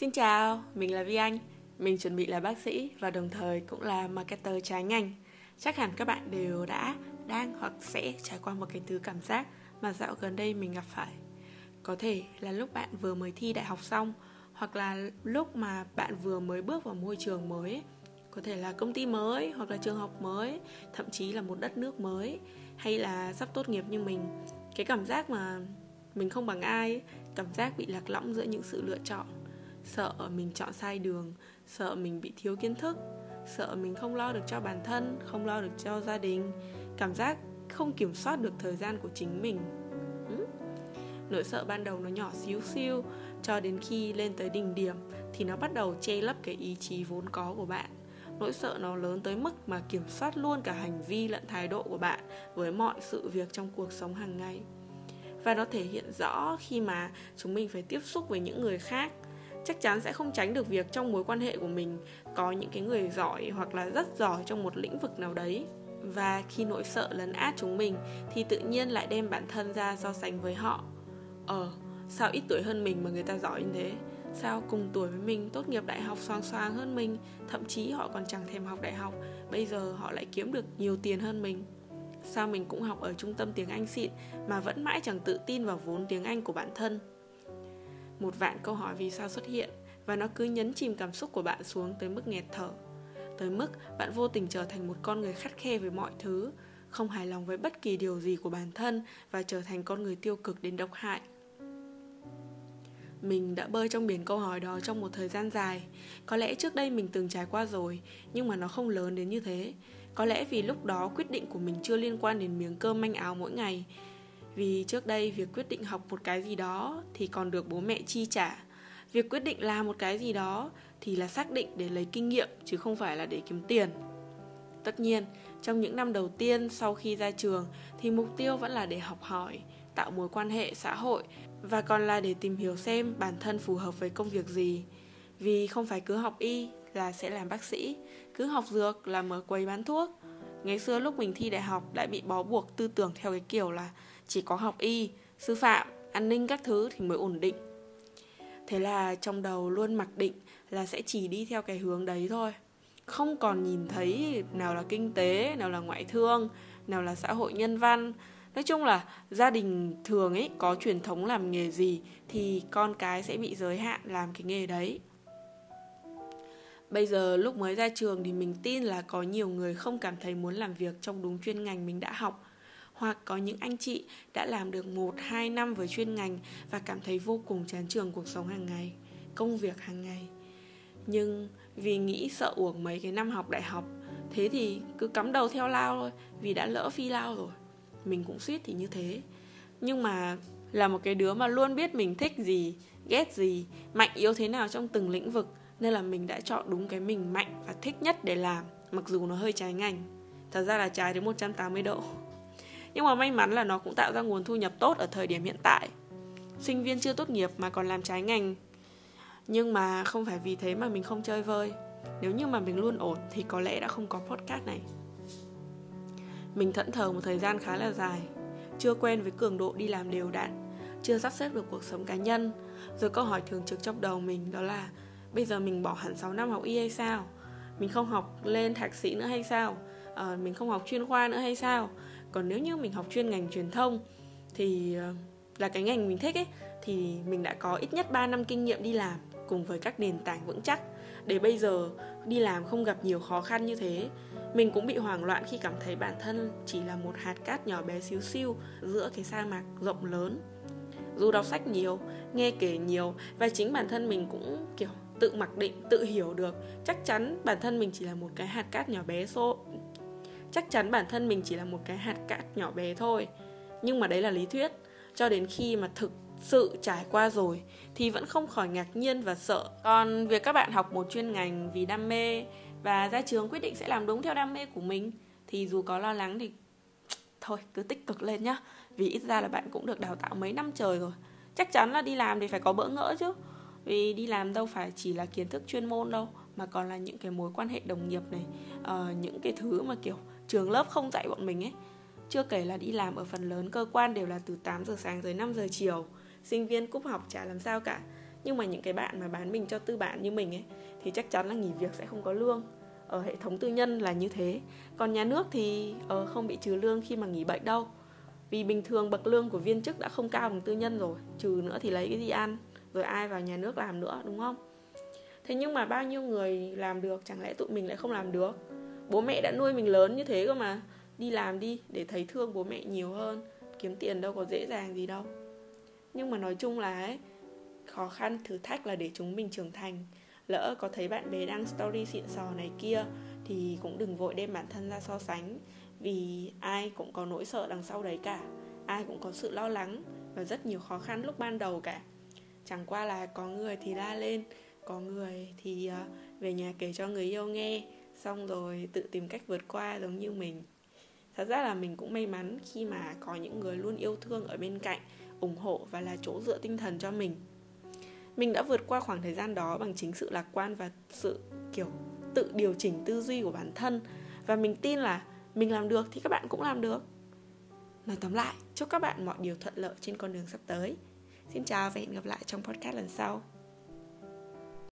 Xin chào, mình là Vi Anh. Mình chuẩn bị là bác sĩ và đồng thời cũng là marketer trái ngành. Chắc hẳn các bạn đều đã, đang hoặc sẽ trải qua một cái thứ cảm giác mà dạo gần đây mình gặp phải. Có thể là lúc bạn vừa mới thi đại học xong hoặc là lúc mà bạn vừa mới bước vào môi trường mới có thể là công ty mới hoặc là trường học mới thậm chí là một đất nước mới hay là sắp tốt nghiệp như mình cái cảm giác mà mình không bằng ai cảm giác bị lạc lõng giữa những sự lựa chọn sợ mình chọn sai đường, sợ mình bị thiếu kiến thức, sợ mình không lo được cho bản thân, không lo được cho gia đình. Cảm giác không kiểm soát được thời gian của chính mình. Ừ. Nỗi sợ ban đầu nó nhỏ xíu xiu cho đến khi lên tới đỉnh điểm thì nó bắt đầu che lấp cái ý chí vốn có của bạn. Nỗi sợ nó lớn tới mức mà kiểm soát luôn cả hành vi lẫn thái độ của bạn với mọi sự việc trong cuộc sống hàng ngày. Và nó thể hiện rõ khi mà chúng mình phải tiếp xúc với những người khác chắc chắn sẽ không tránh được việc trong mối quan hệ của mình có những cái người giỏi hoặc là rất giỏi trong một lĩnh vực nào đấy. Và khi nỗi sợ lấn át chúng mình, thì tự nhiên lại đem bản thân ra so sánh với họ. Ờ sao ít tuổi hơn mình mà người ta giỏi như thế? Sao cùng tuổi với mình tốt nghiệp đại học xoang xoang hơn mình, thậm chí họ còn chẳng thèm học đại học, bây giờ họ lại kiếm được nhiều tiền hơn mình? Sao mình cũng học ở trung tâm tiếng anh xịn mà vẫn mãi chẳng tự tin vào vốn tiếng anh của bản thân? Một vạn câu hỏi vì sao xuất hiện, và nó cứ nhấn chìm cảm xúc của bạn xuống tới mức nghẹt thở. Tới mức bạn vô tình trở thành một con người khắt khe với mọi thứ, không hài lòng với bất kỳ điều gì của bản thân và trở thành con người tiêu cực đến độc hại. Mình đã bơi trong biển câu hỏi đó trong một thời gian dài. Có lẽ trước đây mình từng trải qua rồi, nhưng mà nó không lớn đến như thế. Có lẽ vì lúc đó quyết định của mình chưa liên quan đến miếng cơm manh áo mỗi ngày vì trước đây việc quyết định học một cái gì đó thì còn được bố mẹ chi trả. Việc quyết định làm một cái gì đó thì là xác định để lấy kinh nghiệm, chứ không phải là để kiếm tiền. Tất nhiên, trong những năm đầu tiên sau khi ra trường thì mục tiêu vẫn là để học hỏi, tạo mối quan hệ xã hội, và còn là để tìm hiểu xem bản thân phù hợp với công việc gì. Vì không phải cứ học y là sẽ làm bác sĩ, cứ học dược là mở quầy bán thuốc ngày xưa lúc mình thi đại học đã bị bó buộc tư tưởng theo cái kiểu là chỉ có học y, sư phạm, an ninh các thứ thì mới ổn định. Thế là trong đầu luôn mặc định là sẽ chỉ đi theo cái hướng đấy thôi. Không còn nhìn thấy nào là kinh tế, nào là ngoại thương, nào là xã hội nhân văn. Nói chung là gia đình thường ấy có truyền thống làm nghề gì thì con cái sẽ bị giới hạn làm cái nghề đấy bây giờ lúc mới ra trường thì mình tin là có nhiều người không cảm thấy muốn làm việc trong đúng chuyên ngành mình đã học hoặc có những anh chị đã làm được 1-2 năm với chuyên ngành và cảm thấy vô cùng chán trường cuộc sống hàng ngày, công việc hàng ngày. Nhưng vì nghĩ sợ uổng mấy cái năm học đại học, thế thì cứ cắm đầu theo lao thôi, vì đã lỡ phi lao rồi. Mình cũng suýt thì như thế. Nhưng mà là một cái đứa mà luôn biết mình thích gì, ghét gì, mạnh yếu thế nào trong từng lĩnh vực nên là mình đã chọn đúng cái mình mạnh và thích nhất để làm, mặc dù nó hơi trái ngành. Thật ra là trái đến 180 độ. Nhưng mà may mắn là nó cũng tạo ra nguồn thu nhập tốt ở thời điểm hiện tại. Sinh viên chưa tốt nghiệp mà còn làm trái ngành. Nhưng mà không phải vì thế mà mình không chơi vơi. Nếu như mà mình luôn ổn thì có lẽ đã không có podcast này. Mình thẫn thờ một thời gian khá là dài. Chưa quen với cường độ đi làm đều đặn. Chưa sắp xếp được cuộc sống cá nhân. Rồi câu hỏi thường trực trong đầu mình đó là bây giờ mình bỏ hẳn 6 năm học y hay sao? Mình không học lên thạc sĩ nữa hay sao? À, mình không học chuyên khoa nữa hay sao? Còn nếu như mình học chuyên ngành truyền thông thì ờ, là cái ngành mình thích ấy thì mình đã có ít nhất 3 năm kinh nghiệm đi làm cùng với các nền tảng vững chắc. Để bây giờ đi làm không gặp nhiều khó khăn như thế mình cũng bị hoảng loạn khi cảm thấy bản thân chỉ là một hạt cát nhỏ bé xíu xiu giữa cái sa mạc rộng lớn. Dù đọc sách nhiều nghe kể nhiều và chính bản thân mình cũng kiểu tự mặc định, tự hiểu được. Chắc chắn bản thân mình chỉ là một cái hạt cát nhỏ bé xô, chắc chắn bản thân mình chỉ là một cái hạt cát nhỏ bé thôi. Nhưng mà đấy là lý thuyết. Cho đến khi mà thực sự trải qua rồi, thì vẫn không khỏi ngạc nhiên và sợ. Còn việc các bạn học một chuyên ngành vì đam mê và ra trường quyết định sẽ làm đúng theo đam mê của mình, thì dù có lo lắng thì thôi, cứ tích cực lên nhá. Vì ít ra là bạn cũng được đào tạo mấy năm trời rồi. Chắc chắn là đi làm thì phải có bỡ ngỡ chứ vì đi làm đâu phải chỉ là kiến thức chuyên môn đâu mà còn là những cái mối quan hệ đồng nghiệp này uh, những cái thứ mà kiểu trường lớp không dạy bọn mình ấy. Chưa kể là đi làm ở phần lớn cơ quan đều là từ 8 giờ sáng tới 5 giờ chiều sinh viên cúp học chả làm sao cả. Nhưng mà những cái bạn mà bán mình cho tư bản như mình ấy thì chắc chắn là nghỉ việc sẽ không có lương. Ở hệ thống tư nhân là như thế. Còn nhà nước thì uh, không bị trừ lương khi mà nghỉ bệnh đâu. Vì bình thường bậc lương của viên chức đã không cao bằng tư nhân rồi trừ nữa thì lấy cái gì ăn rồi ai vào nhà nước làm nữa, đúng không? Thế nhưng mà bao nhiêu người làm được, chẳng lẽ tụi mình lại không làm được? Bố mẹ đã nuôi mình lớn như thế cơ mà. Đi làm đi, để thấy thương bố mẹ nhiều hơn. Kiếm tiền đâu có dễ dàng gì đâu. Nhưng mà nói chung là ấy, khó khăn thử thách là để chúng mình trưởng thành. Lỡ có thấy bạn bè đăng story xịn sò này kia, thì cũng đừng vội đem bản thân ra so sánh. Vì ai cũng có nỗi sợ đằng sau đấy cả. Ai cũng có sự lo lắng và rất nhiều khó khăn lúc ban đầu cả chẳng qua là có người thì la lên, có người thì ờ, về nhà kể cho người yêu nghe, xong rồi tự tìm cách vượt qua giống như mình. Thật ra là mình cũng may mắn khi mà có những người luôn yêu thương ở bên cạnh, ủng hộ và là chỗ dựa tinh thần cho mình. Mình đã vượt qua khoảng thời gian đó bằng chính sự lạc quan và sự, kiểu, tự điều chỉnh tư duy của bản thân. Và mình tin là mình làm được thì các bạn cũng làm được. Nói tóm lại, chúc các bạn mọi điều thuận lợi trên con đường sắp tới xin chào và hẹn gặp lại trong podcast lần sau.